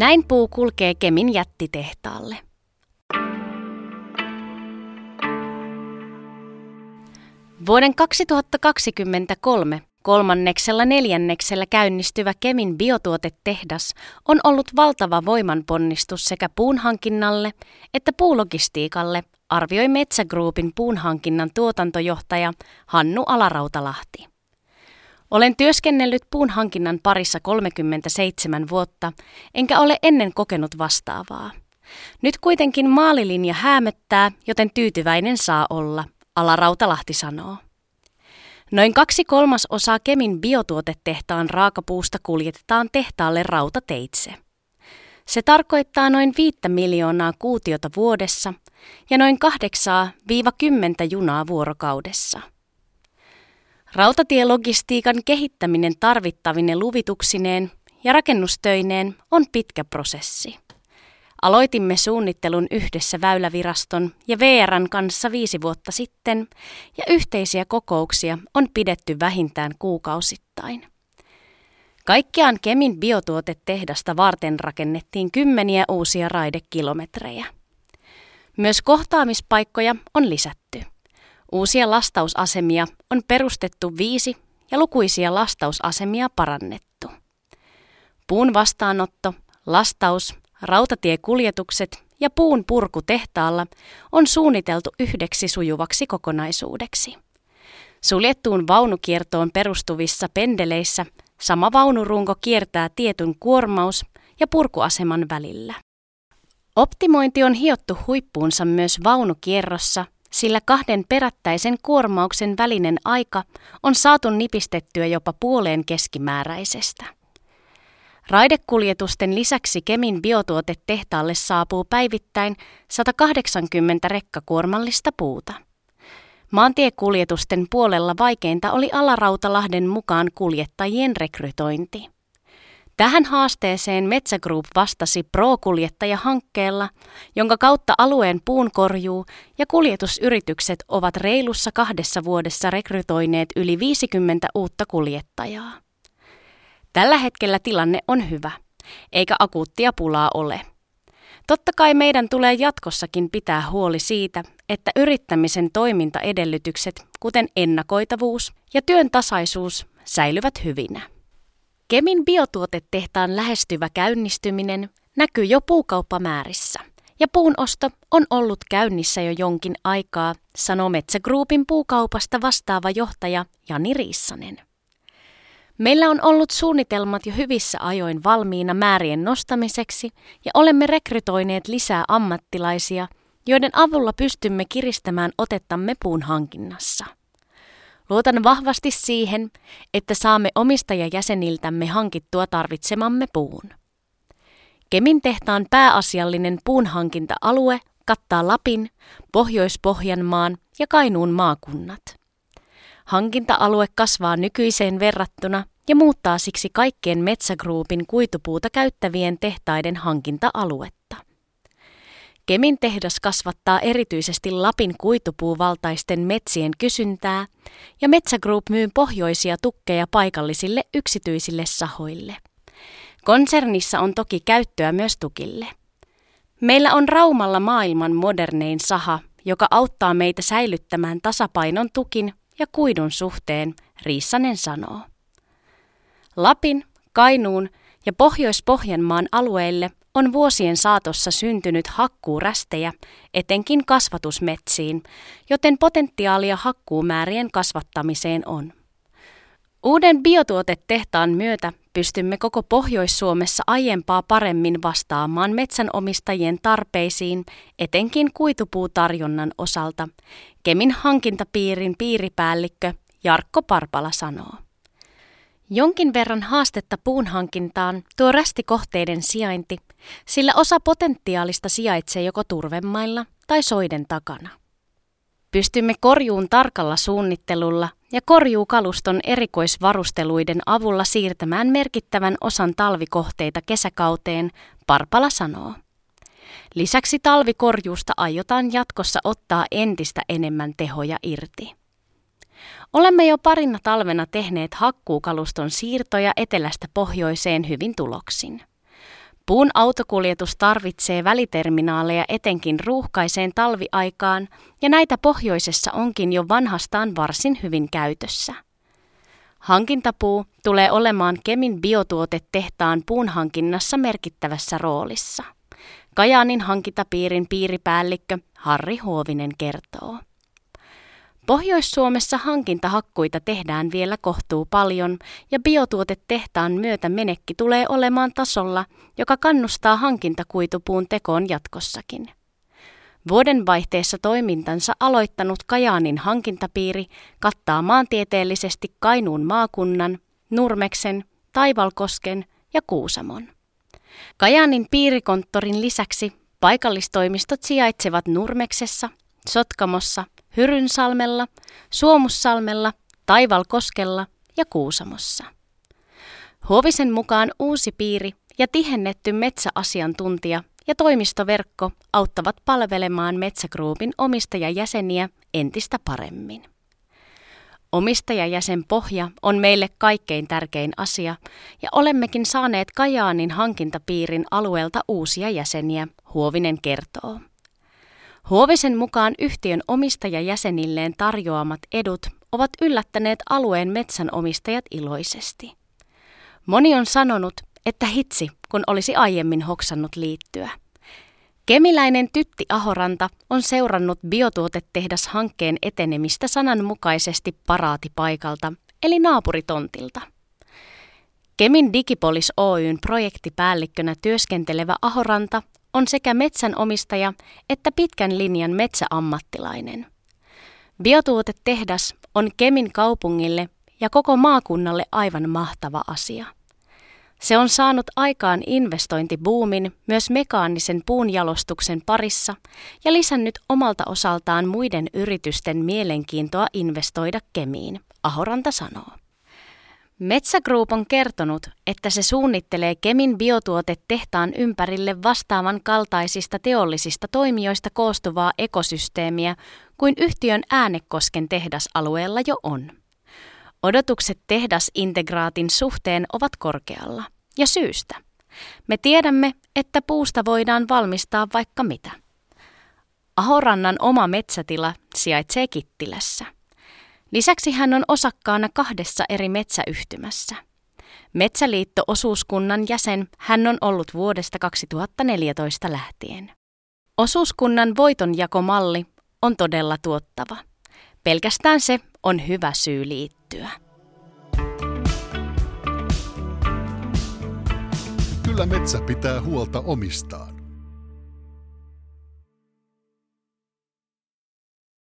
Näin puu kulkee Kemin jättitehtaalle. Vuoden 2023 kolmanneksella neljänneksellä käynnistyvä Kemin biotuotetehdas on ollut valtava voimanponnistus sekä puunhankinnalle että puulogistiikalle, arvioi Metsä Groupin puunhankinnan tuotantojohtaja Hannu Alarautalahti. Olen työskennellyt puunhankinnan parissa 37 vuotta, enkä ole ennen kokenut vastaavaa. Nyt kuitenkin maalilinja häämöttää, joten tyytyväinen saa olla, Alarautalahti sanoo. Noin kaksi kolmasosaa Kemin biotuotetehtaan raakapuusta kuljetetaan tehtaalle rautateitse. Se tarkoittaa noin viittä miljoonaa kuutiota vuodessa ja noin kahdeksaa viiva kymmentä junaa vuorokaudessa. Rautatielogistiikan kehittäminen tarvittavine luvituksineen ja rakennustöineen on pitkä prosessi. Aloitimme suunnittelun yhdessä Väyläviraston ja VRn kanssa viisi vuotta sitten, ja yhteisiä kokouksia on pidetty vähintään kuukausittain. Kaikkiaan Kemin biotuotetehdasta varten rakennettiin kymmeniä uusia raidekilometrejä. Myös kohtaamispaikkoja on lisätty. Uusia lastausasemia on perustettu viisi ja lukuisia lastausasemia parannettu. Puun vastaanotto, lastaus Rautatiekuljetukset ja puun purku tehtaalla on suunniteltu yhdeksi sujuvaksi kokonaisuudeksi. Suljettuun vaunukiertoon perustuvissa pendeleissä sama vaunurunko kiertää tietyn kuormaus- ja purkuaseman välillä. Optimointi on hiottu huippuunsa myös vaunukierrossa, sillä kahden perättäisen kuormauksen välinen aika on saatu nipistettyä jopa puoleen keskimääräisestä. Raidekuljetusten lisäksi Kemin biotuotetehtaalle saapuu päivittäin 180 rekkakuormallista puuta. Maantiekuljetusten puolella vaikeinta oli Alarautalahden mukaan kuljettajien rekrytointi. Tähän haasteeseen Metsä Group vastasi Pro-kuljettaja-hankkeella, jonka kautta alueen puunkorjuu ja kuljetusyritykset ovat reilussa kahdessa vuodessa rekrytoineet yli 50 uutta kuljettajaa. Tällä hetkellä tilanne on hyvä, eikä akuuttia pulaa ole. Totta kai meidän tulee jatkossakin pitää huoli siitä, että yrittämisen toimintaedellytykset, kuten ennakoitavuus ja työn tasaisuus, säilyvät hyvinä. Kemin biotuotetehtaan lähestyvä käynnistyminen näkyy jo puukauppamäärissä, ja puun osto on ollut käynnissä jo jonkin aikaa, sanoo Metsä Groupin puukaupasta vastaava johtaja Jani Riissanen. Meillä on ollut suunnitelmat jo hyvissä ajoin valmiina määrien nostamiseksi ja olemme rekrytoineet lisää ammattilaisia, joiden avulla pystymme kiristämään otettamme puun hankinnassa. Luotan vahvasti siihen, että saamme omistajajäseniltämme hankittua tarvitsemamme puun. Kemin tehtaan pääasiallinen puunhankinta-alue kattaa Lapin, Pohjois-Pohjanmaan ja Kainuun maakunnat. Hankinta-alue kasvaa nykyiseen verrattuna ja muuttaa siksi kaikkien Metsägruupin kuitupuuta käyttävien tehtaiden hankinta-aluetta. Kemin tehdas kasvattaa erityisesti Lapin kuitupuuvaltaisten metsien kysyntää ja Metsägroup myy pohjoisia tukkeja paikallisille yksityisille sahoille. Konsernissa on toki käyttöä myös tukille. Meillä on Raumalla maailman modernein saha, joka auttaa meitä säilyttämään tasapainon tukin ja kuidun suhteen, Riissanen sanoo. Lapin, Kainuun ja Pohjois-Pohjanmaan alueille on vuosien saatossa syntynyt hakkuurästejä, etenkin kasvatusmetsiin, joten potentiaalia hakkuumäärien kasvattamiseen on. Uuden biotuotetehtaan myötä pystymme koko Pohjois-Suomessa aiempaa paremmin vastaamaan metsänomistajien tarpeisiin, etenkin kuitupuutarjonnan osalta, Kemin hankintapiirin piiripäällikkö Jarkko Parpala sanoo. Jonkin verran haastetta puun hankintaan tuo rästikohteiden sijainti, sillä osa potentiaalista sijaitsee joko turvemailla tai soiden takana. Pystymme korjuun tarkalla suunnittelulla ja korjuukaluston erikoisvarusteluiden avulla siirtämään merkittävän osan talvikohteita kesäkauteen, Parpala sanoo. Lisäksi talvikorjuusta aiotaan jatkossa ottaa entistä enemmän tehoja irti. Olemme jo parina talvena tehneet hakkuukaluston siirtoja etelästä pohjoiseen hyvin tuloksin. Puun autokuljetus tarvitsee väliterminaaleja etenkin ruuhkaiseen talviaikaan, ja näitä pohjoisessa onkin jo vanhastaan varsin hyvin käytössä. Hankintapuu tulee olemaan Kemin biotuotetehtaan puun hankinnassa merkittävässä roolissa. Kajaanin hankintapiirin piiripäällikkö Harri Huovinen kertoo. Pohjois-Suomessa hankintahakkuita tehdään vielä kohtuu paljon ja biotuotetehtaan myötä menekki tulee olemaan tasolla, joka kannustaa hankintakuitupuun tekoon jatkossakin. Vuodenvaihteessa toimintansa aloittanut Kajaanin hankintapiiri kattaa maantieteellisesti Kainuun maakunnan, Nurmeksen, Taivalkosken ja Kuusamon. Kajaanin piirikonttorin lisäksi paikallistoimistot sijaitsevat Nurmeksessa, Sotkamossa, Hyrynsalmella, Suomussalmella, Taivalkoskella ja Kuusamossa. Huovisen mukaan uusi piiri ja tihennetty metsäasiantuntija ja toimistoverkko auttavat palvelemaan Metsägruupin omistajajäseniä entistä paremmin. Omistajajäsen pohja on meille kaikkein tärkein asia ja olemmekin saaneet Kajaanin hankintapiirin alueelta uusia jäseniä, Huovinen kertoo. Huovisen mukaan yhtiön omistajajäsenilleen tarjoamat edut ovat yllättäneet alueen metsänomistajat iloisesti. Moni on sanonut, että hitsi, kun olisi aiemmin hoksannut liittyä. Kemiläinen Tytti Ahoranta on seurannut biotuotetehdas-hankkeen etenemistä sananmukaisesti paraatipaikalta, eli naapuritontilta. Kemin Digipolis Oyn projektipäällikkönä työskentelevä Ahoranta on sekä metsänomistaja että pitkän linjan metsäammattilainen. Biotuotetehdas on Kemin kaupungille ja koko maakunnalle aivan mahtava asia. Se on saanut aikaan investointibuumin myös mekaanisen puunjalostuksen parissa ja lisännyt omalta osaltaan muiden yritysten mielenkiintoa investoida Kemiin, Ahoranta sanoo. Metsä Group on kertonut, että se suunnittelee Kemin biotuotetehtaan ympärille vastaavan kaltaisista teollisista toimijoista koostuvaa ekosysteemiä kuin yhtiön Äänekosken tehdasalueella jo on. Odotukset tehdasintegraatin suhteen ovat korkealla. Ja syystä. Me tiedämme, että puusta voidaan valmistaa vaikka mitä. Ahorannan oma metsätila sijaitsee Kittilässä. Lisäksi hän on osakkaana kahdessa eri metsäyhtymässä. Metsäliitto-osuuskunnan jäsen hän on ollut vuodesta 2014 lähtien. Osuuskunnan voitonjakomalli on todella tuottava. Pelkästään se on hyvä syy liittyä. Kyllä metsä pitää huolta omistaan.